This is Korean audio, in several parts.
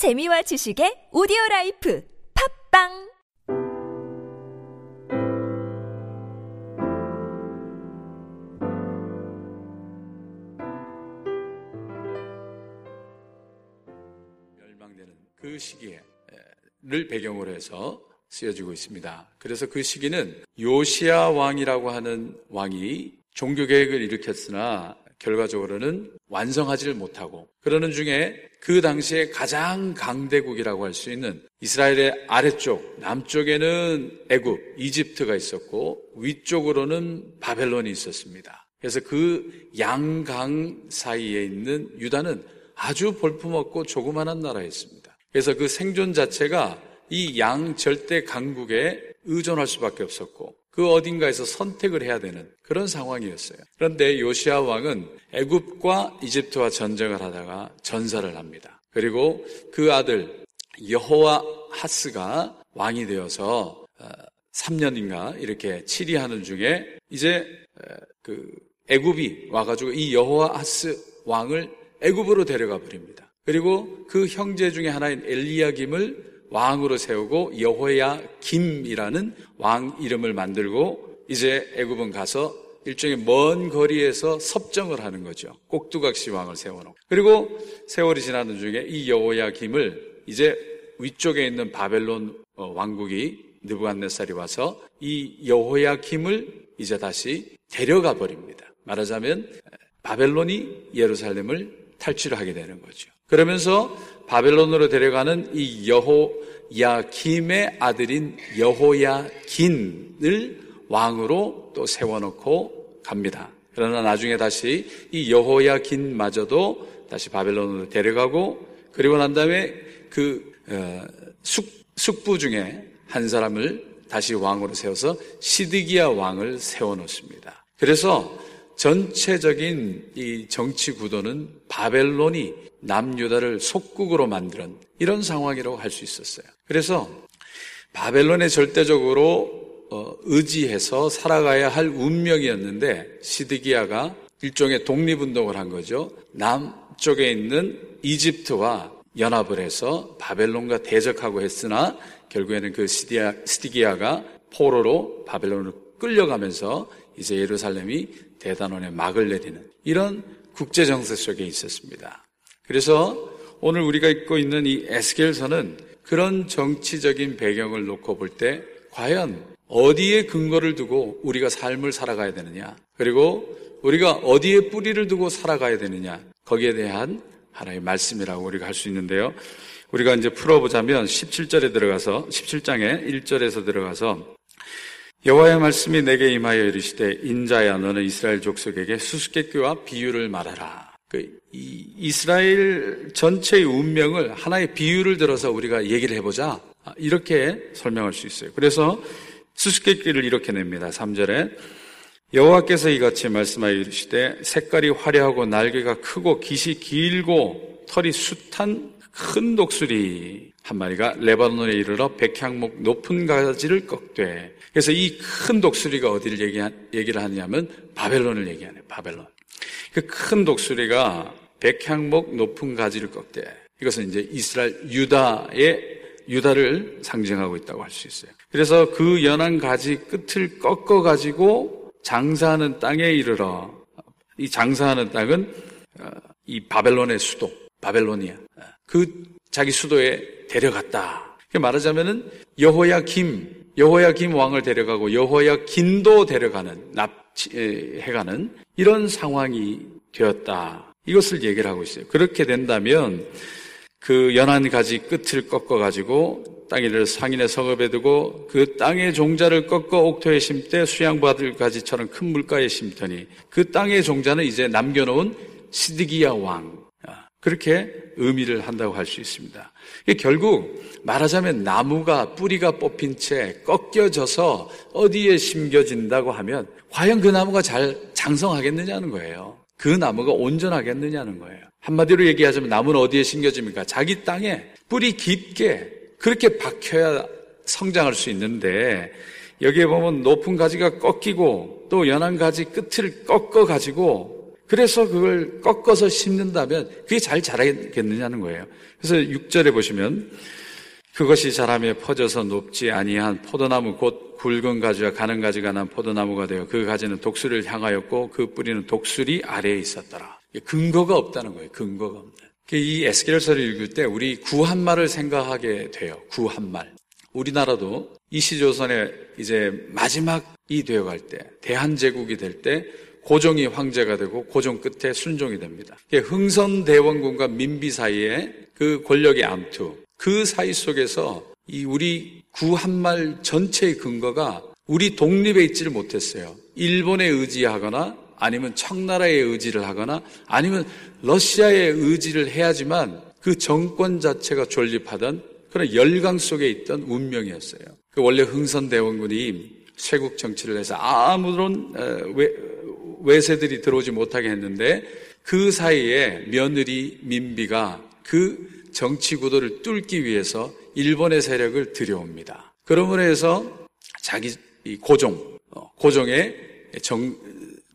재미와 지식의 오디오 라이프 팟빵 멸망되는 그 시기를 배경으로 해서 쓰여지고 있습니다. 그래서 그 시기는 요시아 왕이라고 하는 왕이 종교 개혁을 일으켰으나 결과적으로는 완성하지를 못하고 그러는 중에 그 당시에 가장 강대국이라고 할 수 있는 이스라엘의 아래쪽 남쪽에는 애굽, 이집트가 있었고 위쪽으로는 바벨론이 있었습니다. 그래서 그 양강 사이에 있는 유다는 아주 볼품없고 조그만한 나라였습니다. 그래서 그 생존 자체가 이 양 절대 강국에 의존할 수밖에 없었고 그 어딘가에서 선택을 해야 되는 그런 상황이었어요. 그런데 요시아 왕은 애굽과 이집트와 전쟁을 하다가 전사를 합니다. 그리고 그 아들 여호와 하스가 왕이 되어서 3년인가 어, 이렇게 치리하는 중에 이제 어, 그 애굽이 와가지고 이 여호와 하스 왕을 애굽으로 데려가 버립니다. 그리고 그 형제 중에 하나인 엘리야김을 왕으로 세우고 여호야 김이라는 왕 이름을 만들고 이제 애굽은 가서 일종의 먼 거리에서 섭정을 하는 거죠. 꼭두각시 왕을 세워놓고. 그리고 세월이 지나는 중에 이 여호야 김을 이제 위쪽에 있는 바벨론 어, 왕국이 느부갓네살이 와서 이 여호야 김을 이제 다시 데려가 버립니다. 말하자면 바벨론이 예루살렘을 탈취하게 되는 거죠. 그러면서 바벨론으로 데려가는 이 여호야김의 아들인 여호야긴을 왕으로 또 세워놓고 갑니다. 그러나 나중에 다시 이 여호야긴마저도 다시 바벨론으로 데려가고 그리고 난 다음에 그 어, 숙, 숙부 중에 한 사람을 다시 왕으로 세워서 시드기야 왕을 세워놓습니다. 그래서 전체적인 이 정치 구도는 바벨론이 남유다를 속국으로 만드는 이런 상황이라고 할 수 있었어요. 그래서 바벨론에 절대적으로 어, 의지해서 살아가야 할 운명이었는데 시드기야가 일종의 독립운동을 한 거죠. 남쪽에 있는 이집트와 연합을 해서 바벨론과 대적하고 했으나 결국에는 그 시디아, 시디기야가 포로로 바벨론으로 끌려가면서 이제 예루살렘이 대단원에 막을 내리는 이런 국제 정세 속에 있었습니다. 그래서 오늘 우리가 읽고 있는 이 에스겔서는 그런 정치적인 배경을 놓고 볼 때 과연 어디에 근거를 두고 우리가 삶을 살아가야 되느냐 그리고 우리가 어디에 뿌리를 두고 살아가야 되느냐 거기에 대한 하나의 말씀이라고 우리가 할 수 있는데요. 우리가 이제 풀어보자면 17절에 들어가서 17장에 1절에서 들어가서 여호와의 말씀이 내게 임하여 이르시되 인자야 너는 이스라엘 족속에게 수수께끼와 비유를 말하라. 그 이스라엘 전체의 운명을 하나의 비유를 들어서 우리가 얘기를 해보자. 이렇게 설명할 수 있어요. 그래서 수수께끼를 이렇게 냅니다. 3절에 여호와께서 이같이 말씀하여 이르시되 색깔이 화려하고 날개가 크고 깃이 길고 털이 숱한 큰 독수리 한 마리가 레바논에 이르러 백향목 높은 가지를 꺾되 그래서 이 큰 독수리가 어디를 얘기, 얘기를 하냐면 바벨론을 얘기하네 바벨론 그 큰 독수리가 백향목 높은 가지를 꺾대. 이것은 이제 이스라엘 유다의 유다를 상징하고 있다고 할 수 있어요. 그래서 그 연한 가지 끝을 꺾어 가지고 장사하는 땅에 이르러 이 장사하는 땅은 어, 이 바벨론의 수도 바벨로니아 그 자기 수도에 데려갔다. 말하자면은 여호야 김 여호야 김 왕을 데려가고 여호야 긴도 데려가는 납치해가는 이런 상황이 되었다. 이것을 얘기를 하고 있어요. 그렇게 된다면 그 연한 가지 끝을 꺾어 가지고 땅위를 상인의 성읍에 두고 그 땅의 종자를 꺾어 옥토에 심되 수양받을 가지처럼 큰 물가에 심더니 그 땅의 종자는 이제 남겨놓은 시드기야 왕 그렇게 의미를 한다고 할 수 있습니다. 결국 말하자면 나무가 뿌리가 뽑힌 채 꺾여져서 어디에 심겨진다고 하면 과연 그 나무가 잘 장성하겠느냐는 거예요. 그 나무가 온전하겠느냐는 거예요. 한마디로 얘기하자면 나무는 어디에 심겨집니까? 자기 땅에 뿌리 깊게 그렇게 박혀야 성장할 수 있는데 여기에 보면 높은 가지가 꺾이고 또 연한 가지 끝을 꺾어 가지고 그래서 그걸 꺾어서 심는다면 그게 잘 자라겠느냐는 거예요. 그래서 6절에 보시면 그것이 자라며 퍼져서 높지 아니한 포도나무 곧 굵은 가지와 가는 가지가 난 포도나무가 되어 그 가지는 독수리를 향하였고 그 뿌리는 독수리 아래에 있었더라. 근거가 없다는 거예요. 근거가 없네. 이 에스겔서를 읽을 때 우리 구한말을 생각하게 돼요. 구한말. 우리나라도 이시조선의 이제 마지막이 되어갈 때, 대한제국이 될 때, 고종이 황제가 되고 고종 끝에 순종이 됩니다. 흥선 대원군과 민비 사이에 그 권력의 암투, 그 사이 속에서 이 우리 구한말 전체의 근거가 우리 독립에 있지를 못했어요. 일본에 의지하거나 아니면 청나라에 의지를 하거나 아니면 러시아에 의지를 해야지만 그 정권 자체가 존립하던 그런 열강 속에 있던 운명이었어요. 그 원래 흥선대원군이 쇄국 정치를 해서 아무런 외세들이 들어오지 못하게 했는데 그 사이에 며느리 민비가 그 정치 구도를 뚫기 위해서 일본의 세력을 들여옵니다. 그러므로 해서 자기 고종, 어, 고종의 정,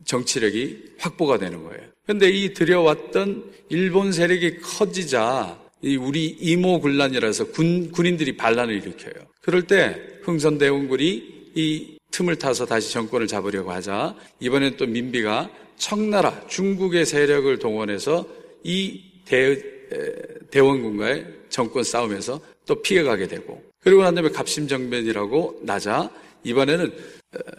정치력이 확보가 되는 거예요. 그런데 이 들여왔던 일본 세력이 커지자 우리 이모군란이라서 군, 군인들이 반란을 일으켜요. 그럴 때 흥선대원군이 이 틈을 타서 다시 정권을 잡으려고 하자. 이번엔 또 민비가 청나라 중국의 세력을 동원해서 이 대, 대원군과의 정권 싸움에서 또 피해가게 되고 그리고 난 다음에 갑심정변이라고 나자. 이번에는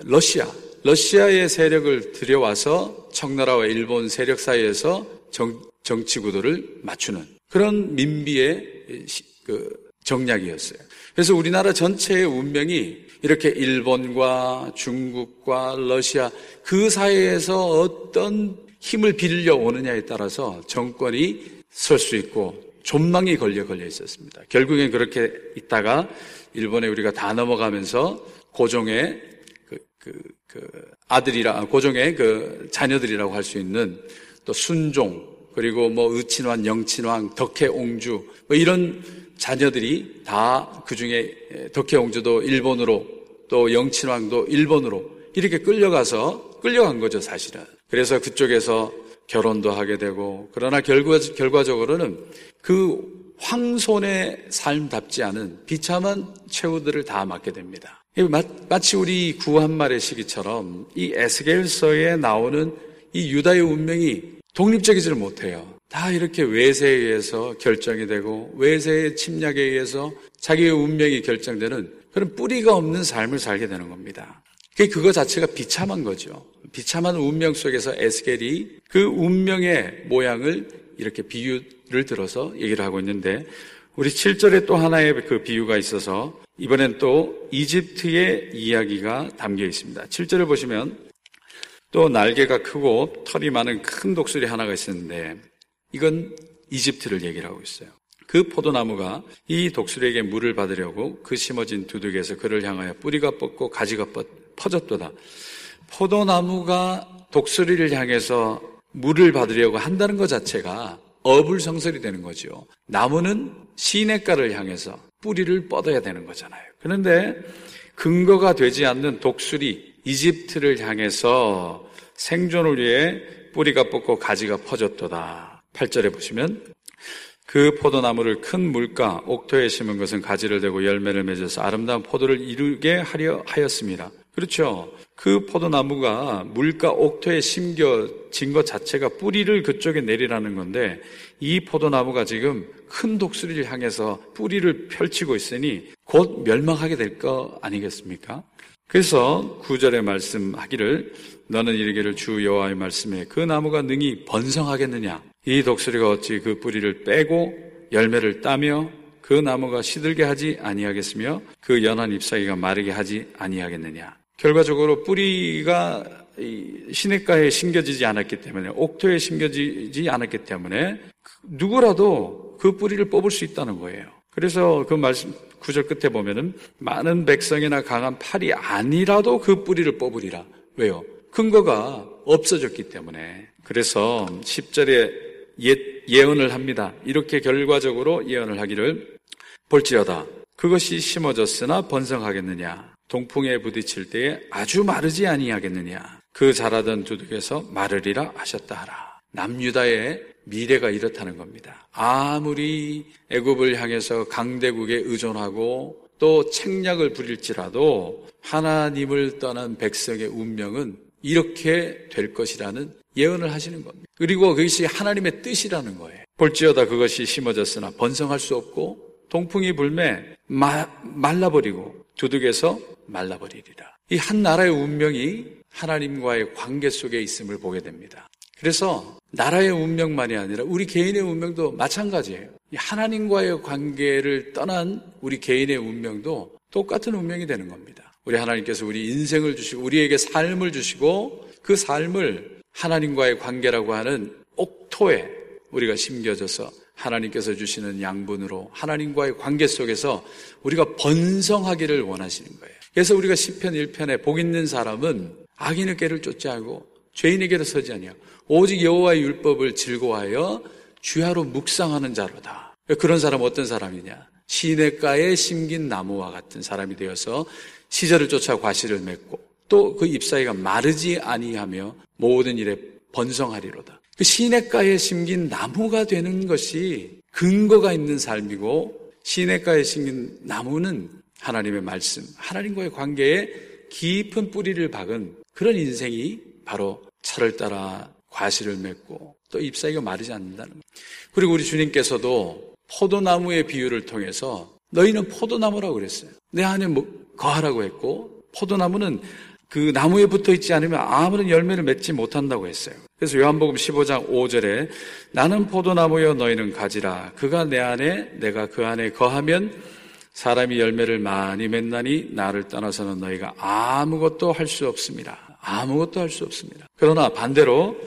러시아. 러시아의 세력을 들여와서 청나라와 일본 세력 사이에서 정, 정치 구도를 맞추는 그런 민비의 그 정략이었어요. 그래서 우리나라 전체의 운명이 이렇게 일본과 중국과 러시아 그 사이에서 어떤 힘을 빌려 오느냐에 따라서 정권이 설 수 있고 존망이 걸려 걸려 있었습니다. 결국엔 그렇게 있다가 일본에 우리가 다 넘어가면서 고종의 그, 그, 그 아들이라 고종의 그 자녀들이라고 할 수 있는 또 순종 그리고 뭐 의친왕, 영친왕, 덕혜옹주 뭐 이런 자녀들이 다 그 중에 덕혜옹주도 일본으로 또 영친왕도 일본으로 이렇게 끌려가서 끌려간 거죠 사실은. 그래서 그쪽에서 결혼도 하게 되고 그러나 결과, 결과적으로는 그 황손의 삶답지 않은 비참한 최후들을 다 맞게 됩니다. 마치 우리 구 한 말의 시기처럼 이 에스겔서에 나오는 이 유다의 운명이 독립적이지를 못해요. 다 이렇게 외세에 의해서 결정이 되고 외세의 침략에 의해서 자기의 운명이 결정되는 그런 뿌리가 없는 삶을 살게 되는 겁니다. 그거 자체가 비참한 거죠. 비참한 운명 속에서 에스겔이 그 운명의 모양을 이렇게 비유를 들어서 얘기를 하고 있는데 우리 7절에 또 하나의 그 비유가 있어서 이번엔 또 이집트의 이야기가 담겨 있습니다. 7절을 보시면 또 날개가 크고 털이 많은 큰 독수리 하나가 있었는데 이건 이집트를 얘기를 하고 있어요. 그 포도나무가 이 독수리에게 물을 받으려고 그 심어진 두둑에서 그를 향하여 뿌리가 뻗고 가지가 퍼졌도다. 포도나무가 독수리를 향해서 물을 받으려고 한다는 것 자체가 어불성설이 되는 거죠. 나무는 시냇가를 향해서 뿌리를 뻗어야 되는 거잖아요. 그런데 근거가 되지 않는 독수리 이집트를 향해서 생존을 위해 뿌리가 뻗고 가지가 퍼졌도다. 8절에 보시면 그 포도나무를 큰 물가 옥토에 심은 것은 가지를 대고 열매를 맺어서 아름다운 포도를 이루게 하려 하였습니다. 그렇죠. 그 포도나무가 물가 옥토에 심겨진 것 자체가 뿌리를 그쪽에 내리라는 건데 이 포도나무가 지금 큰 독수리를 향해서 뿌리를 펼치고 있으니 곧 멸망하게 될 거 아니겠습니까? 그래서 구절에 말씀하기를 너는 이르기를 주 여호와의 말씀에 그 나무가 능히 번성하겠느냐 이 독수리가 어찌 그 뿌리를 빼고 열매를 따며 그 나무가 시들게 하지 아니하겠으며 그 연한 잎사귀가 마르게 하지 아니하겠느냐 결과적으로 뿌리가 시냇가에 심겨지지 않았기 때문에 옥토에 심겨지지 않았기 때문에 누구라도 그 뿌리를 뽑을 수 있다는 거예요. 그래서 그 말씀 구절 끝에 보면은 많은 백성이나 강한 팔이 아니라도 그 뿌리를 뽑으리라. 왜요? 근거가 없어졌기 때문에. 그래서 10절에 예, 예언을 합니다. 이렇게 결과적으로 예언을 하기를 볼지어다. 그것이 심어졌으나 번성하겠느냐? 동풍에 부딪힐 때에 아주 마르지 아니하겠느냐. 그 자라던 두둑에서 마르리라 하셨다 하라. 남유다의 미래가 이렇다는 겁니다. 아무리 애굽을 향해서 강대국에 의존하고 또 책략을 부릴지라도 하나님을 떠난 백성의 운명은 이렇게 될 것이라는 예언을 하시는 겁니다. 그리고 그것이 하나님의 뜻이라는 거예요. 볼지어다 그것이 심어졌으나 번성할 수 없고 동풍이 불매 마, 말라버리고 두둑에서 말라버리리라. 이 한 나라의 운명이 하나님과의 관계 속에 있음을 보게 됩니다. 그래서 나라의 운명만이 아니라 우리 개인의 운명도 마찬가지예요. 하나님과의 관계를 떠난 우리 개인의 운명도 똑같은 운명이 되는 겁니다. 우리 하나님께서 우리 인생을 주시고 우리에게 삶을 주시고 그 삶을 하나님과의 관계라고 하는 옥토에 우리가 심겨져서 하나님께서 주시는 양분으로 하나님과의 관계 속에서 우리가 번성하기를 원하시는 거예요. 그래서 우리가 시편 1편에 복 있는 사람은 악인의 꾀를 쫓지 않고 죄인에게로 서지 아니하 오직 여호와의 율법을 즐거워하여 주야로 묵상하는 자로다. 그런 사람 어떤 사람이냐? 시냇가에 심긴 나무와 같은 사람이 되어서 시절을 쫓아 과실을 맺고 또 그 잎사이가 마르지 아니하며 모든 일에 번성하리로다. 그 시냇가에 심긴 나무가 되는 것이 근거가 있는 삶이고 시냇가에 심긴 나무는 하나님의 말씀, 하나님과의 관계에 깊은 뿌리를 박은 그런 인생이 바로 철을 따라 과실을 맺고 또 잎사귀가 마르지 않는다는 것. 그리고 우리 주님께서도 포도나무의 비유를 통해서 너희는 포도나무라고 그랬어요. 내 안에 뭐 거하라고 했고 포도나무는 그 나무에 붙어 있지 않으면 아무런 열매를 맺지 못한다고 했어요. 그래서 요한복음 15장 5절에 나는 포도나무여 너희는 가지라 그가 내 안에 내가 그 안에 거하면 사람이 열매를 많이 맺나니 나를 떠나서는 너희가 아무것도 할 수 없습니다. 아무것도 할 수 없습니다. 그러나 반대로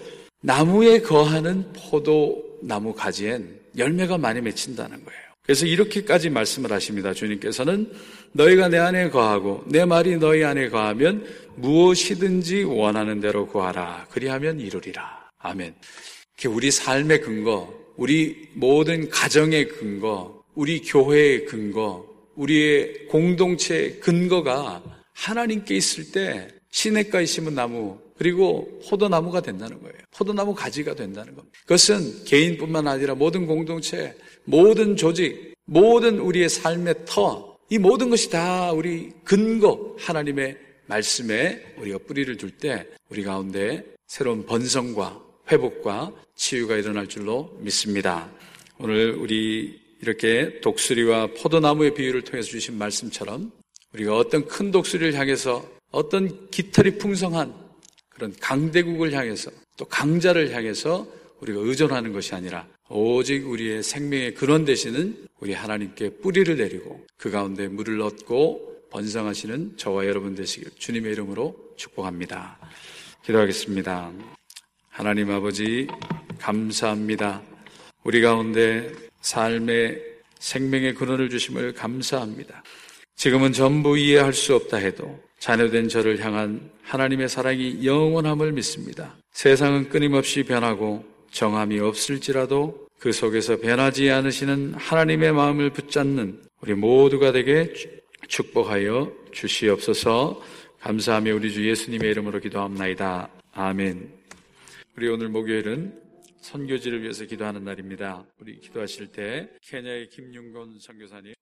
나무에 거하는 포도나무 가지엔 열매가 많이 맺힌다는 거예요. 그래서 이렇게까지 말씀을 하십니다. 주님께서는 너희가 내 안에 거하고 내 말이 너희 안에 거하면 무엇이든지 원하는 대로 구하라. 그리하면 이루리라. 아멘. 우리 삶의 근거, 우리 모든 가정의 근거, 우리 교회의 근거, 우리의 공동체의 근거가 하나님께 있을 때 시냇가에 심은 나무 그리고 포도나무가 된다는 거예요. 포도나무 가지가 된다는 겁니다. 그것은 개인뿐만 아니라 모든 공동체, 모든 조직, 모든 우리의 삶의 터, 이 모든 것이 다 우리 근거, 하나님의 말씀에 우리가 뿌리를 둘 때 우리 가운데 새로운 번성과 회복과 치유가 일어날 줄로 믿습니다. 오늘 우리 이렇게 독수리와 포도나무의 비유를 통해서 주신 말씀처럼 우리가 어떤 큰 독수리를 향해서 어떤 깃털이 풍성한 그런 강대국을 향해서 또 강자를 향해서 우리가 의존하는 것이 아니라 오직 우리의 생명의 근원 되시는 우리 하나님께 뿌리를 내리고 그 가운데 물을 얻고 번성하시는 저와 여러분 되시길 주님의 이름으로 축복합니다. 기도하겠습니다. 하나님 아버지 감사합니다. 우리 가운데 삶의 생명의 근원을 주심을 감사합니다. 지금은 전부 이해할 수 없다 해도 자녀된 저를 향한 하나님의 사랑이 영원함을 믿습니다. 세상은 끊임없이 변하고 정함이 없을지라도 그 속에서 변하지 않으시는 하나님의 마음을 붙잡는 우리 모두가 되게 축복하여 주시옵소서 감사하며 우리 주 예수님의 이름으로 기도합나이다. 아멘. 우리 오늘 목요일은 선교지를 위해서 기도하는 날입니다. 우리 기도하실 때 케냐의 김윤건 선교사님